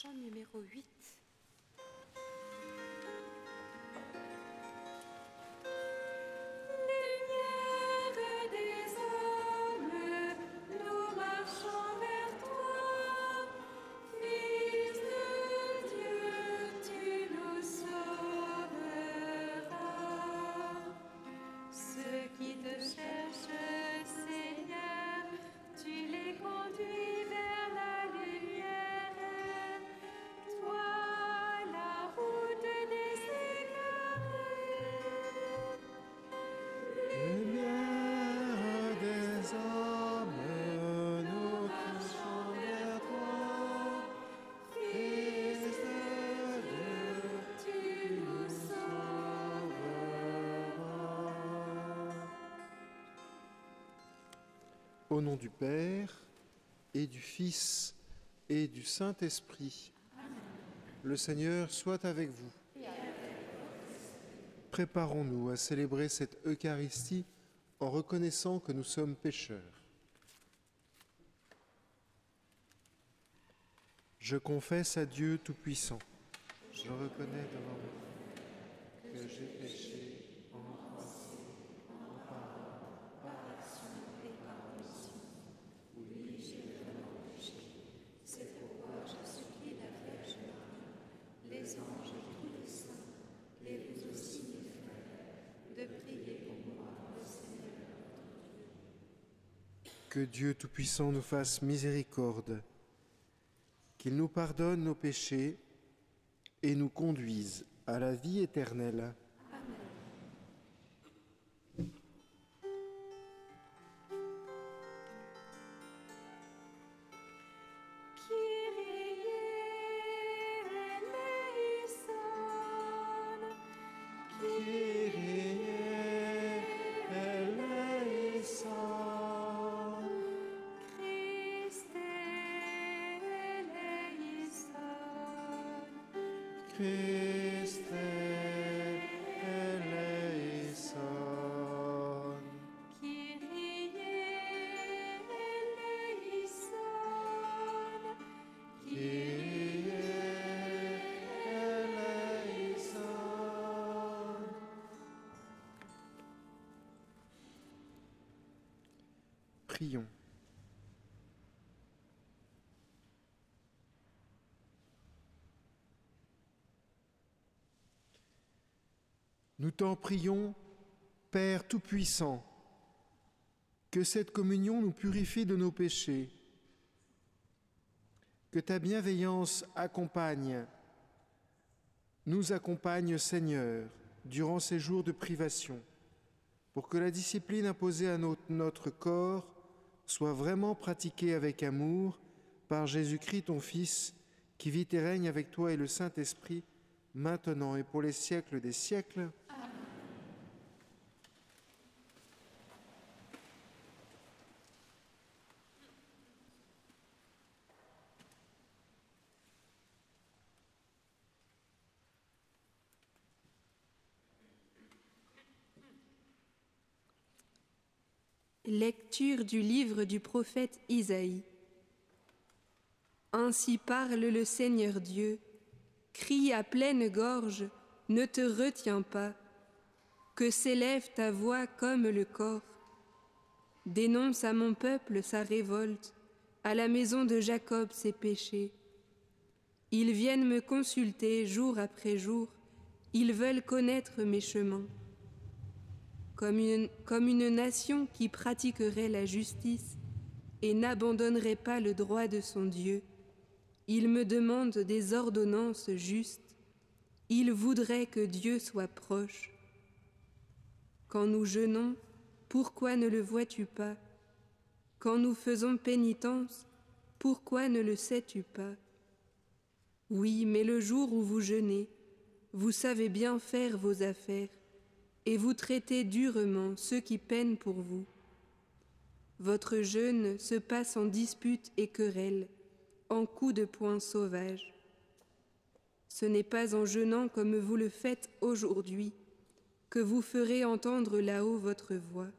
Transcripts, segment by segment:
Chant numéro 8. Au nom du Père et du Fils et du Saint-Esprit, le Seigneur soit avec vous. Préparons-nous à célébrer cette Eucharistie en reconnaissant que nous sommes pécheurs. Je confesse à Dieu Tout-Puissant. Je reconnais devant vous Que Dieu Tout-Puissant nous fasse miséricorde, qu'il nous pardonne nos péchés et nous conduise à la vie éternelle. Nous t'en prions, Père Tout-Puissant, que cette communion nous purifie de nos péchés, que ta bienveillance accompagne, nous accompagne, Seigneur, durant ces jours de privation, pour que la discipline imposée à notre corps soit vraiment pratiquée avec amour par Jésus-Christ, ton Fils, qui vit et règne avec toi et le Saint-Esprit, maintenant et pour les siècles des siècles. Lecture du livre du prophète Isaïe. Ainsi parle le Seigneur Dieu. Crie à pleine gorge, ne te retiens pas, que s'élève ta voix comme le corps. Dénonce à mon peuple sa révolte, à la maison de Jacob ses péchés. Ils viennent me consulter jour après jour, ils veulent connaître mes chemins comme une, nation qui pratiquerait la justice et n'abandonnerait pas le droit de son Dieu. Il me demande des ordonnances justes. Il voudrait que Dieu soit proche. Quand nous jeûnons, pourquoi ne le vois-tu pas? Quand nous faisons pénitence, pourquoi ne le sais-tu pas? Oui, mais le jour où vous jeûnez, vous savez bien faire vos affaires et vous traitez durement ceux qui peinent pour vous. Votre jeûne se passe en disputes et querelles, en coups de poing sauvages. Ce n'est pas en jeûnant comme vous le faites aujourd'hui que vous ferez entendre là-haut votre voix.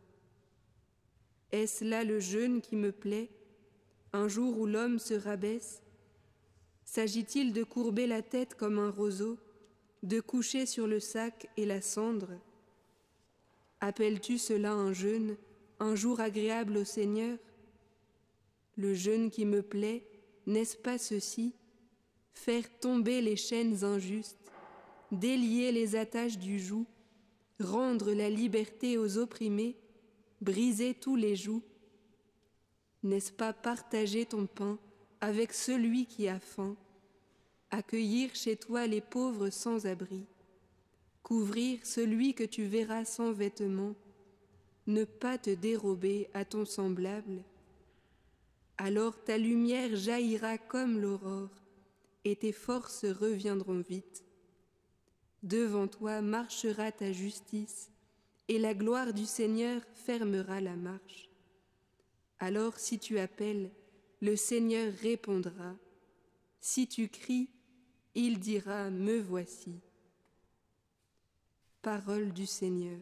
Est-ce là le jeûne qui me plaît, un jour où l'homme se rabaisse? S'agit-il de courber la tête comme un roseau, de coucher sur le sac et la cendre? Appelles-tu cela un jeûne, un jour agréable au Seigneur? Le jeûne qui me plaît, n'est-ce pas ceci? Faire tomber les chaînes injustes, délier les attaches du joug, rendre la liberté aux opprimés, briser tous les jougs N'est-ce pas partager ton pain avec celui qui a faim, accueillir chez toi les pauvres sans abri, couvrir celui que tu verras sans vêtements, ne pas te dérober à ton semblable. Alors ta lumière jaillira comme l'aurore, et tes forces reviendront vite. Devant toi marchera ta justice, et la gloire du Seigneur fermera la marche. Alors si tu appelles, le Seigneur répondra. Si tu cries, il dira, Me voici. Parole du Seigneur.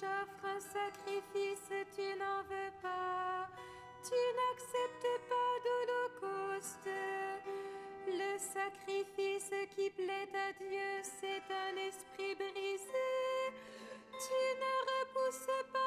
J'offre un sacrifice, tu n'en veux pas, tu n'acceptes pas d'holocauste. Le sacrifice qui plaît à Dieu, c'est un esprit brisé. Tu ne repousses pas,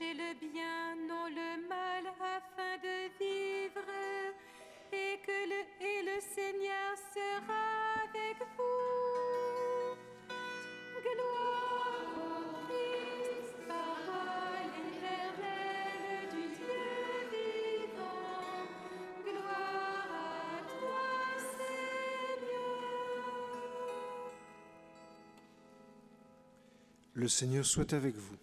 Le bien, non le mal, afin de vivre, et que le, et le Seigneur sera avec vous. Gloire au Christ, parole éternelle du Dieu vivant. Gloire à toi, Seigneur. Le Seigneur soit avec vous.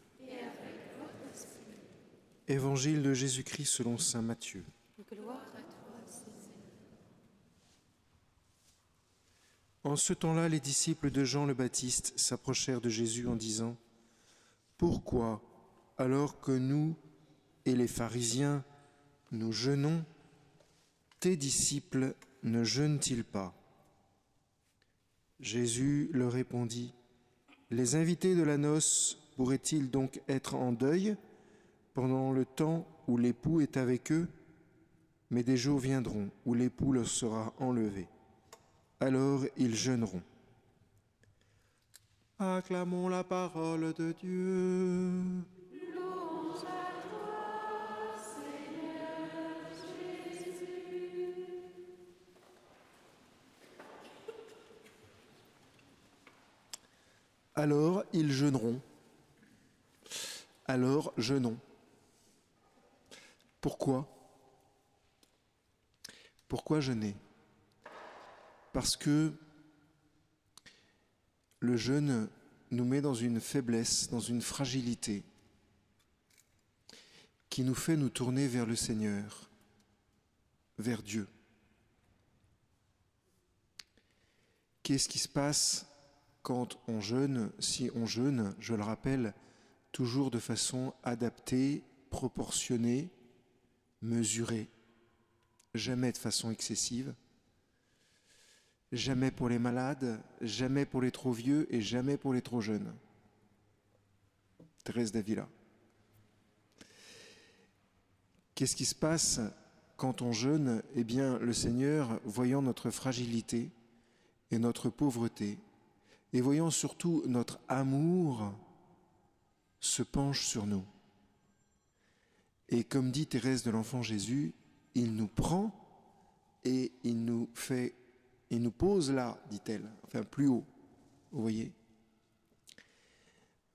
Évangile de Jésus-Christ selon Saint Matthieu. En ce temps-là, les disciples de Jean le Baptiste s'approchèrent de Jésus en disant, Pourquoi, alors que nous et les pharisiens, nous jeûnons, tes disciples ne jeûnent-ils pas? Jésus leur répondit, Les invités de la noce pourraient-ils donc être en deuil? Pendant le temps où l'époux est avec eux Mais des jours viendront où l'époux leur sera enlevé. Alors ils jeûneront. Acclamons la parole de Dieu. Alors ils jeûneront. Alors jeûnons. Pourquoi? Pourquoi jeûner Parce que le jeûne nous met dans une faiblesse, dans une fragilité qui nous fait nous tourner vers le Seigneur, vers Dieu. Qu'est-ce qui se passe quand on jeûne? Si on jeûne, je le rappelle, toujours de façon adaptée, proportionnée, mesurée, jamais de façon excessive, jamais pour les malades, jamais pour les trop vieux et jamais pour les trop jeunes. Thérèse d'Avila. Qu'est-ce qui se passe quand on jeûne? Eh bien, le Seigneur, voyant notre fragilité et notre pauvreté, et voyant surtout notre amour, se penche sur nous. Et comme dit Thérèse de l'Enfant Jésus, il nous prend et il nous fait, il nous pose là, dit-elle, enfin plus haut. Vous voyez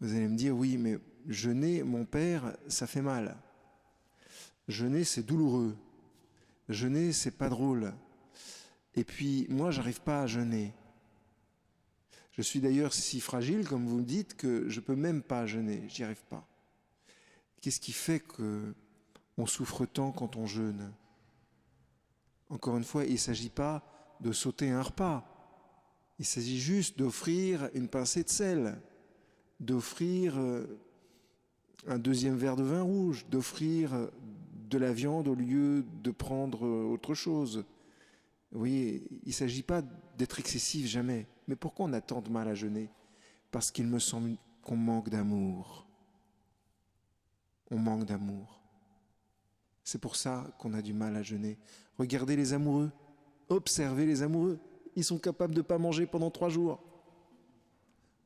Vous allez me dire, oui, mais jeûner, mon père, ça fait mal. Jeûner, c'est douloureux. Jeûner, c'est pas drôle. Et puis, moi, j'arrive pas à jeûner. Je suis d'ailleurs si fragile, comme vous me dites, que je peux même pas jeûner, j'y arrive pas. Qu'est-ce qui fait que on souffre tant quand on jeûne Encore une fois, il ne s'agit pas de sauter un repas. Il s'agit juste d'offrir une pincée de sel, d'offrir euh, un deuxième verre de vin rouge, d'offrir de la viande au lieu de prendre autre chose. Vous voyez, il ne s'agit pas d'être excessif jamais. Mais pourquoi on a tant de mal à jeûner? Parce qu'il me semble qu'on manque d'amour. On manque d'amour. C'est pour ça qu'on a du mal à jeûner. Regardez les amoureux, observez les amoureux. Ils sont capables de ne pas manger pendant trois jours.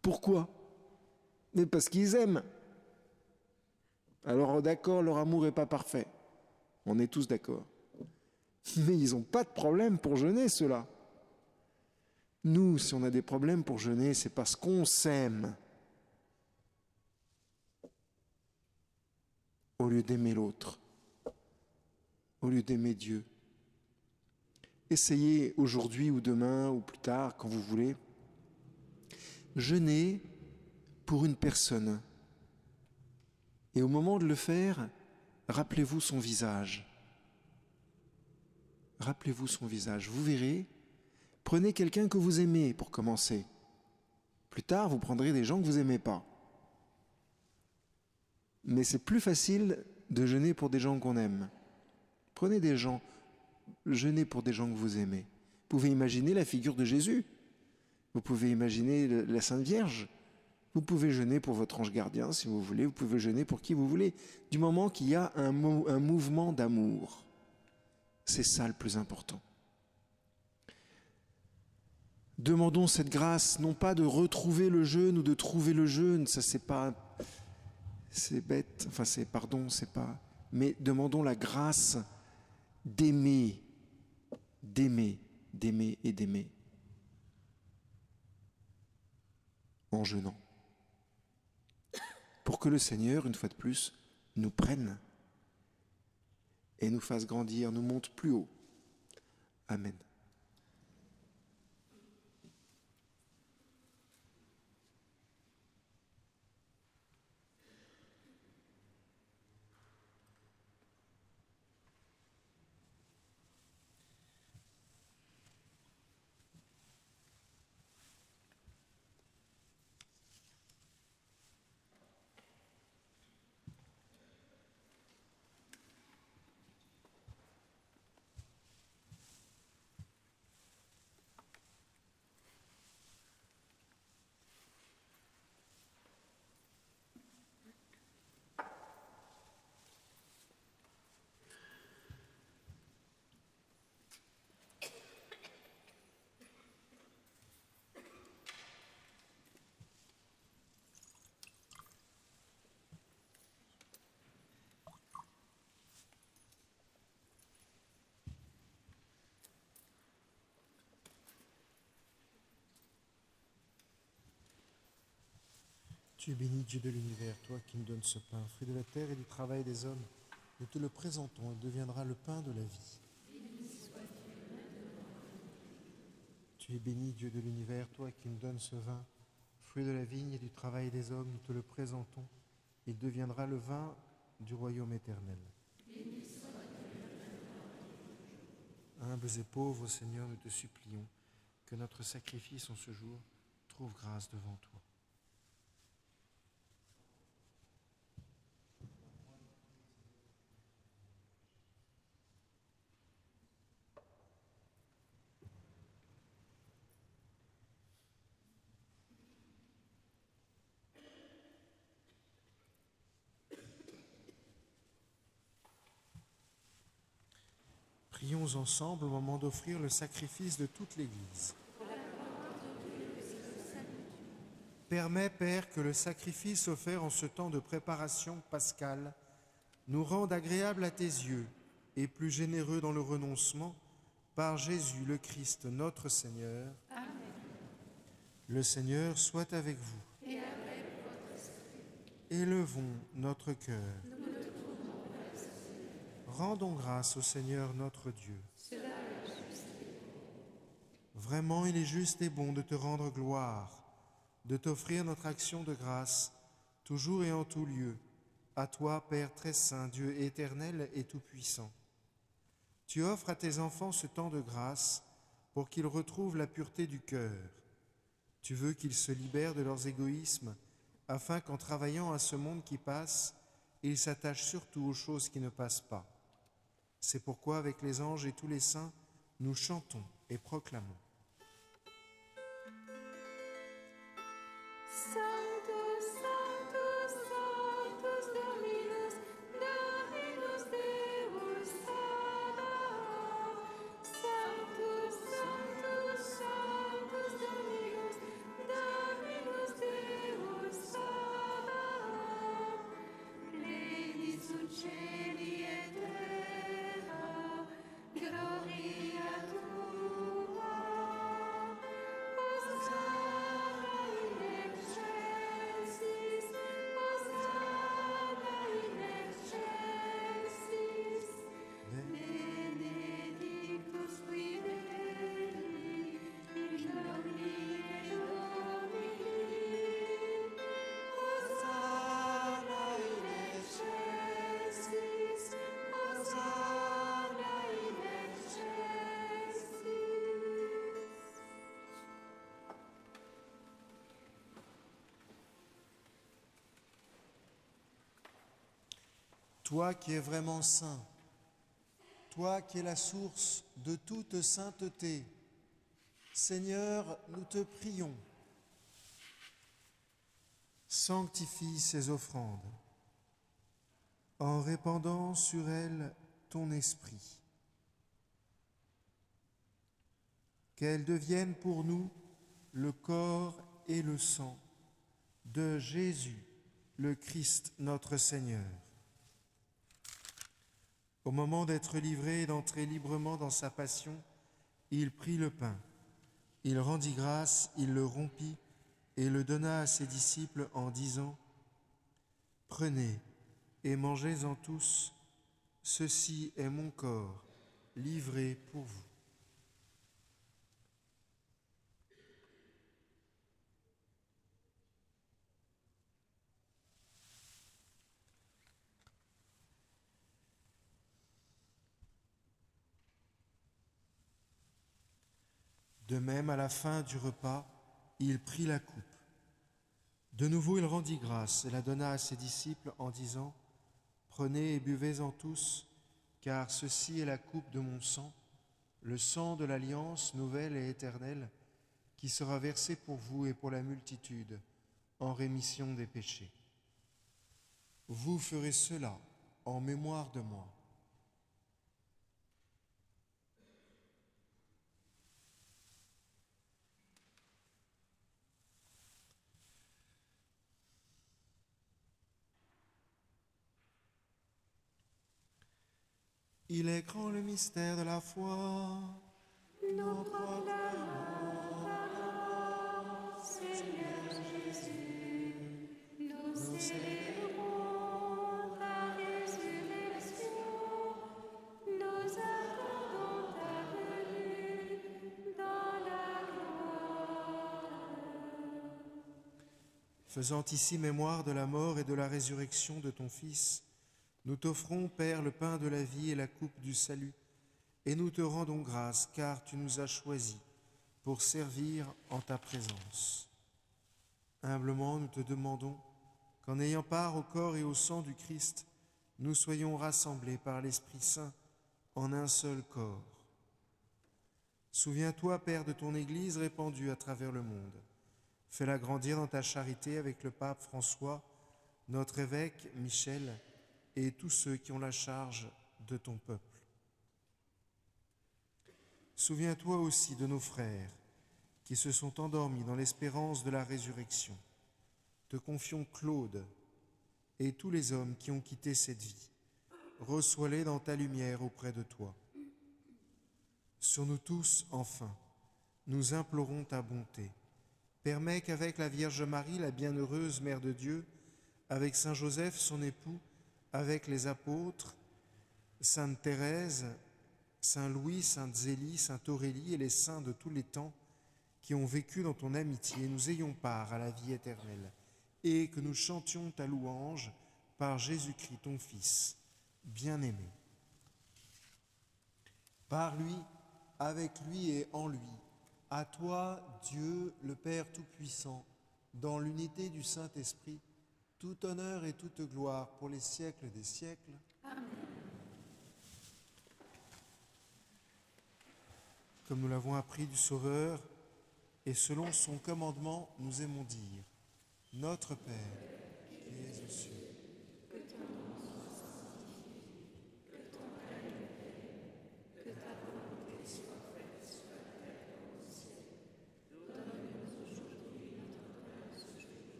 Pourquoi? Mais parce qu'ils aiment. Alors d'accord, leur amour n'est pas parfait. On est tous d'accord. Mais ils n'ont pas de problème pour jeûner, ceux-là. Nous, si on a des problèmes pour jeûner, c'est parce qu'on s'aime. Au lieu d'aimer l'autre, au lieu d'aimer Dieu. Essayez aujourd'hui ou demain ou plus tard, quand vous voulez, jeûner pour une personne. Et au moment de le faire, rappelez-vous son visage. Rappelez-vous son visage. Vous verrez, Prenez quelqu'un que vous aimez pour commencer. Plus tard, vous prendrez des gens que vous n'aimez pas. Mais c'est plus facile de jeûner pour des gens qu'on aime. Prenez des gens, jeûnez pour des gens que vous aimez. Vous pouvez imaginer la figure de Jésus. Vous pouvez imaginer la Sainte Vierge. Vous pouvez jeûner pour votre ange gardien si vous voulez. Vous pouvez jeûner pour qui vous voulez. Du moment qu'il y a un, un mouvement d'amour. C'est ça le plus important. Demandons cette grâce, non pas de retrouver le jeûne ou de trouver le jeûne, ça c'est pas, c'est bête, enfin c'est, pardon, c'est pas, mais demandons la grâce d'aimer, d'aimer, d'aimer et d'aimer en jeûnant. Pour que le Seigneur, une fois de plus, nous prenne et nous fasse grandir, nous monte plus haut. Amen. Tu es béni, Dieu de l'univers, toi qui nous donnes ce pain, fruit de la terre et du travail des hommes. Nous te le présentons, il deviendra le pain de la vie. Tu es béni, Dieu de l'univers, toi qui nous donnes ce vin, fruit de la vigne et du travail des hommes, nous te le présentons, il deviendra le vin du royaume éternel. Humbles et pauvres, Seigneur, nous te supplions que notre sacrifice en ce jour trouve grâce devant toi. Prions ensemble au moment d'offrir le sacrifice de toute l'Église. Permets, Père, que le sacrifice offert en ce temps de préparation pascale nous rende agréable à tes yeux et plus généreux dans le renoncement par Jésus le Christ notre Seigneur. Amen. Le Seigneur soit avec vous. Et avec votre esprit. Élevons notre cœur. Rendons grâce au Seigneur notre Dieu. Vraiment, il est juste et bon de te rendre gloire, de t'offrir notre action de grâce, toujours et en tout lieu, à toi, Père très saint, Dieu éternel et tout-puissant. Tu offres à tes enfants ce temps de grâce pour qu'ils retrouvent la pureté du cœur. Tu veux qu'ils se libèrent de leurs égoïsmes, afin qu'en travaillant à ce monde qui passe, ils s'attachent surtout aux choses qui ne passent pas. C'est pourquoi avec les anges et tous les saints, nous chantons et proclamons. Toi qui es vraiment saint, toi qui es la source de toute sainteté, Seigneur, nous te prions. Sanctifie ces offrandes en répandant sur elles ton esprit. Qu'elles deviennent pour nous le corps et le sang de Jésus, le Christ notre Seigneur. Au moment d'être livré et d'entrer librement dans sa passion, il prit le pain. Il rendit grâce, il le rompit et le donna à ses disciples en disant, Prenez et mangez-en tous, ceci est mon corps, livré pour vous. De même, à la fin du repas, il prit la coupe. De nouveau, il rendit grâce et la donna à ses disciples en disant, Prenez et buvez-en tous, car ceci est la coupe de mon sang, le sang de l'alliance nouvelle et éternelle, qui sera versé pour vous et pour la multitude, en rémission des péchés. Vous ferez cela en mémoire de moi. Il est grand le mystère de la foi. Nous proclamons Seigneur Jésus. célébrons ta résurrection, nous attendons ta venue dans la gloire. Faisant ici mémoire de la mort et de la résurrection de ton Fils, nous t'offrons, Père, le pain de la vie et la coupe du salut, et nous te rendons grâce, car tu nous as choisis pour servir en ta présence. Humblement, nous te demandons qu'en ayant part au corps et au sang du Christ, nous soyons rassemblés par l'Esprit Saint en un seul corps. Souviens-toi, Père, de ton Église répandue à travers le monde. Fais-la grandir dans ta charité avec le pape François, notre évêque Michel et tous ceux qui ont la charge de ton peuple. Souviens-toi aussi de nos frères qui se sont endormis dans l'espérance de la résurrection. Te confions Claude et tous les hommes qui ont quitté cette vie. Reçois-les dans ta lumière auprès de toi. Sur nous tous, enfin, nous implorons ta bonté. Permets qu'avec la Vierge Marie, la bienheureuse Mère de Dieu, avec Saint Joseph, son époux, avec les apôtres, Sainte Thérèse, Saint Louis, Sainte Zélie, Sainte Aurélie et les saints de tous les temps qui ont vécu dans ton amitié, nous ayons part à la vie éternelle et que nous chantions ta louange par Jésus-Christ, ton Fils, bien-aimé. Par lui, avec lui et en lui, à toi, Dieu, le Père Tout-Puissant, dans l'unité du Saint-Esprit, tout honneur et toute gloire pour les siècles des siècles. Amen. Comme nous l'avons appris du Sauveur, et selon son commandement, nous aimons dire, Notre Père, qui es aux cieux,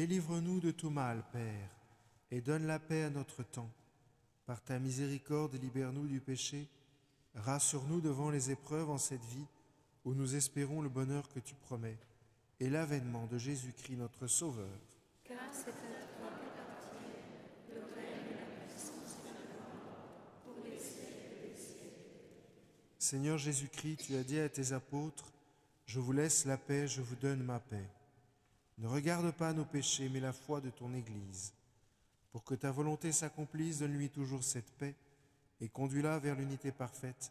Délivre-nous de tout mal, Père, et donne la paix à notre temps. Par ta miséricorde, libère-nous du péché. Rassure-nous devant les épreuves en cette vie où nous espérons le bonheur que tu promets et l'avènement de Jésus-Christ notre Sauveur. Car c'est à toi qu'appartient le règne, la puissance et la gloire pour les siècles des siècles. Seigneur Jésus-Christ, tu as dit à tes apôtres, Je vous laisse la paix, je vous donne ma paix. Ne regarde pas nos péchés, mais la foi de ton Église. Pour que ta volonté s'accomplisse, donne-lui toujours cette paix et conduis-la vers l'unité parfaite,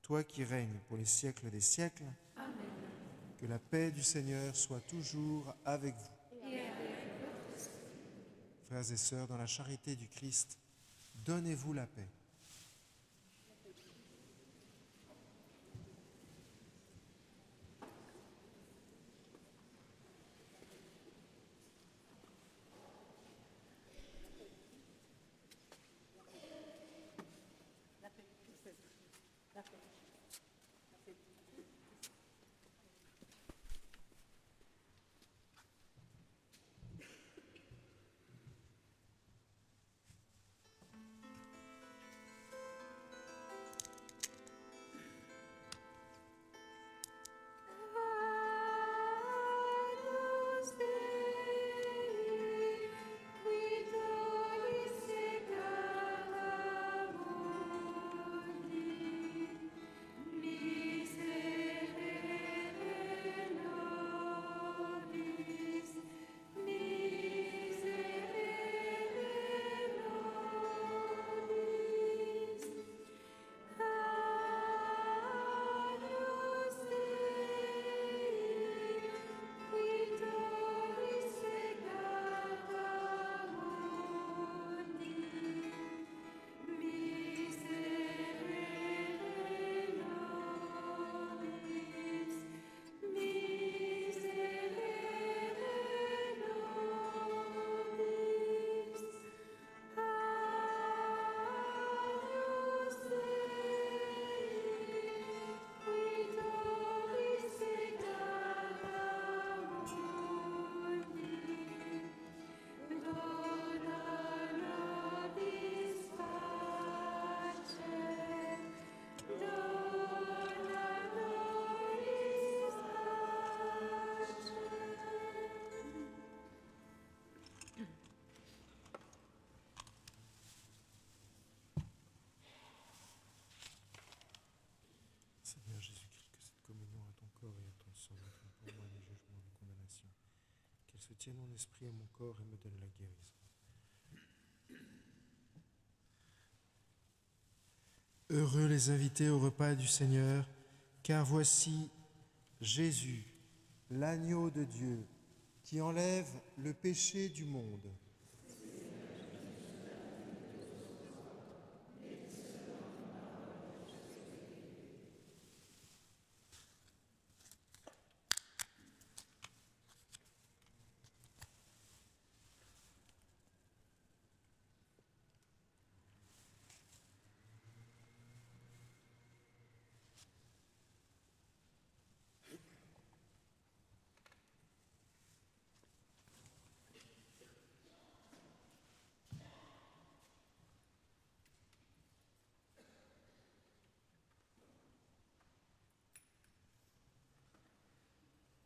toi qui règnes pour les siècles des siècles. Amen. Que la paix du Seigneur soit toujours avec vous. Et avec. Frères et sœurs, dans la charité du Christ, donnez-vous la paix. Tienne mon esprit et mon corps et me donne la guérison. Heureux les invités au repas du Seigneur, car voici Jésus, l'agneau de Dieu, qui enlève le péché du monde.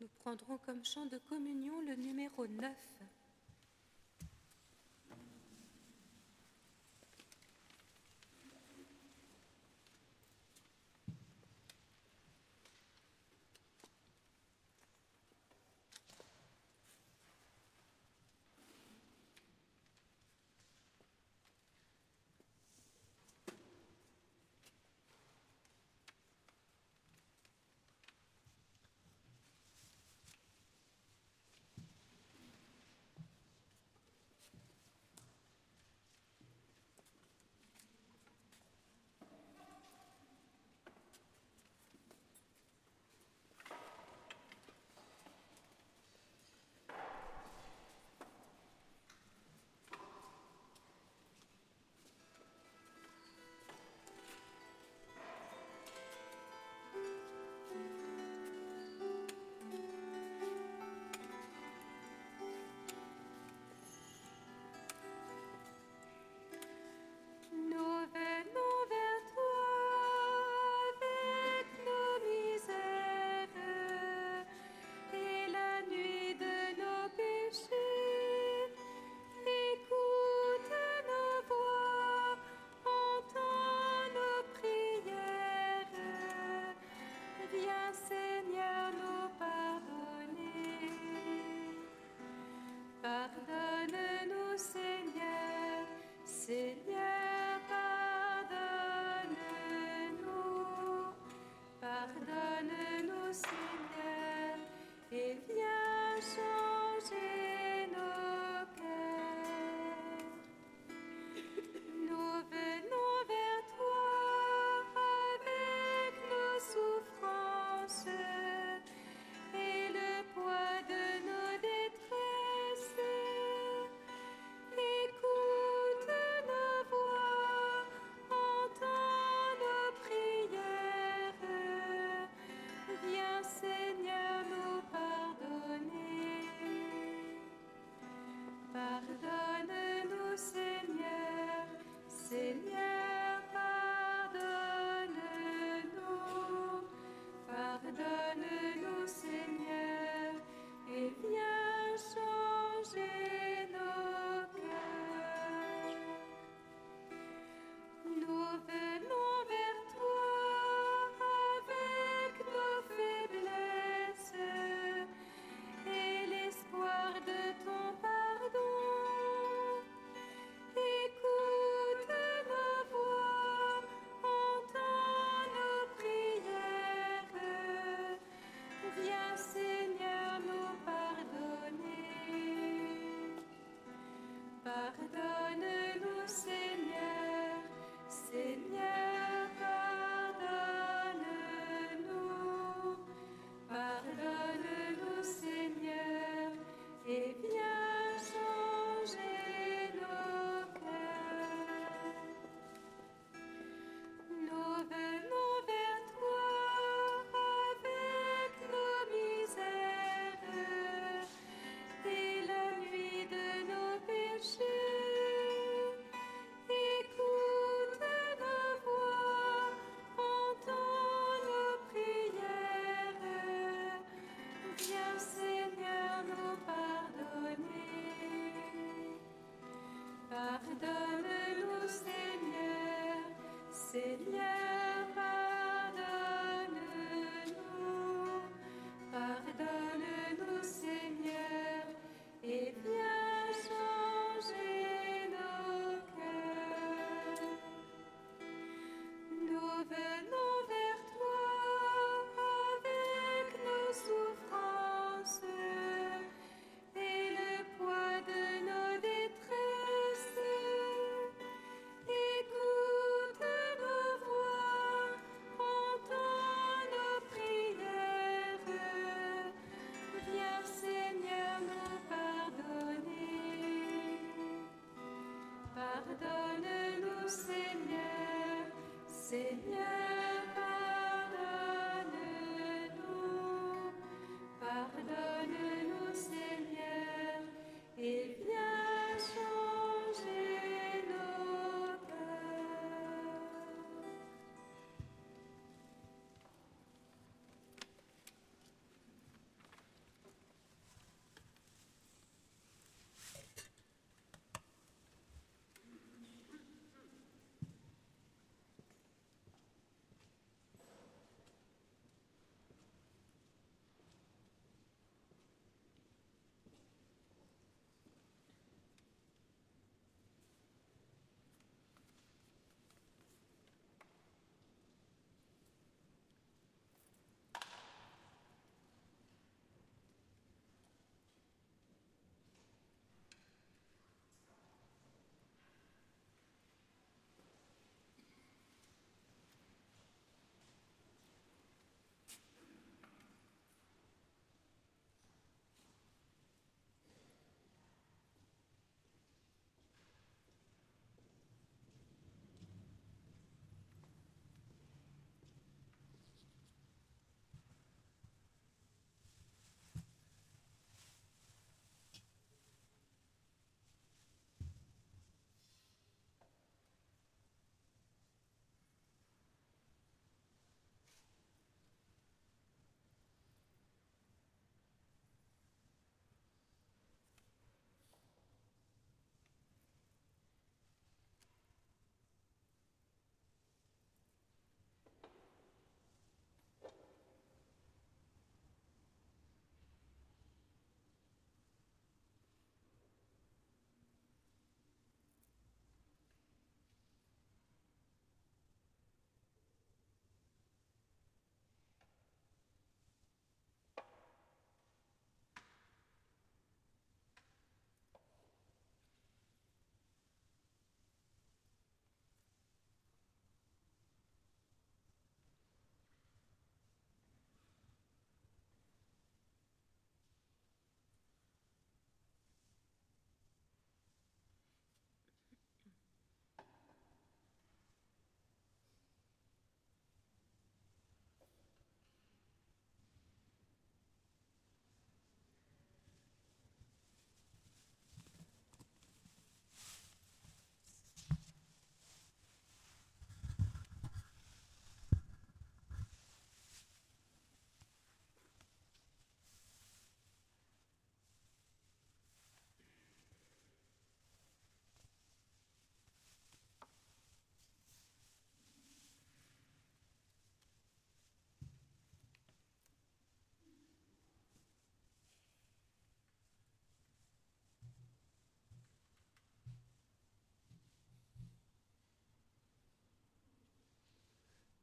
Nous prendrons comme chant de communion le numéro 9.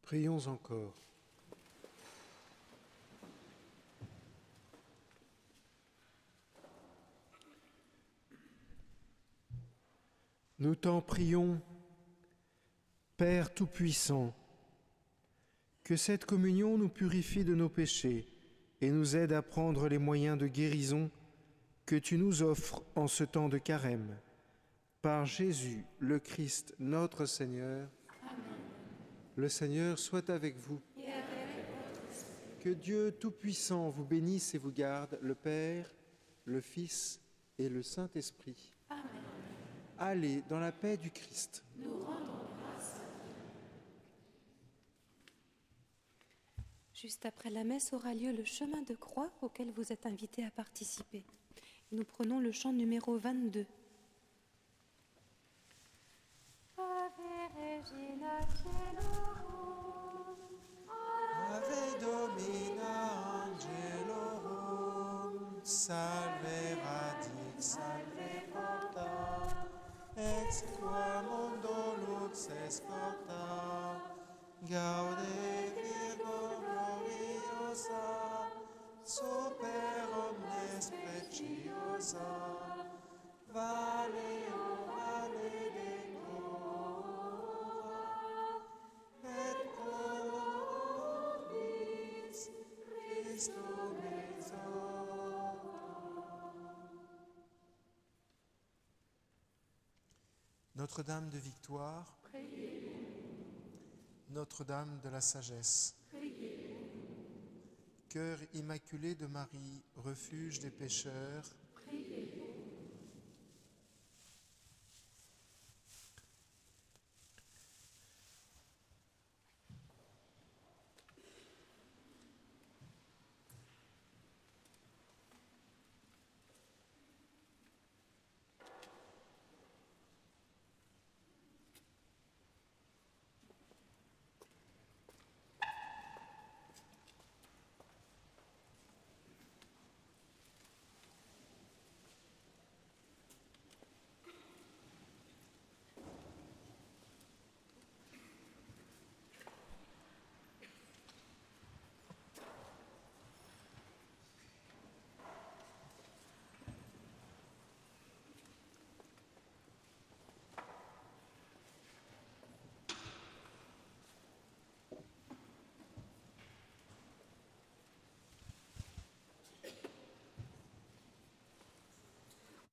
Prions encore. Nous t'en prions, Père Tout-Puissant, que cette communion nous purifie de nos péchés et nous aide à prendre les moyens de guérison que tu nous offres en ce temps de carême. Par Jésus, le Christ, notre Seigneur. Le Seigneur soit avec vous. Que Dieu Tout-Puissant vous bénisse et vous garde, le Père, le Fils et le Saint-Esprit. Allez dans la paix du Christ. Juste après la messe aura lieu le chemin de croix auquel vous êtes invités à participer. Nous prenons le chant numéro 22. Ave Domina Angelorum, salve radix, salve porta, ex qua mundo lux escorta, gaude Virgo gloriosa, super omnes preciosa, Notre-Dame de Victoire, Notre-Dame de la Sagesse, Cœur immaculé de Marie, refuge des pécheurs,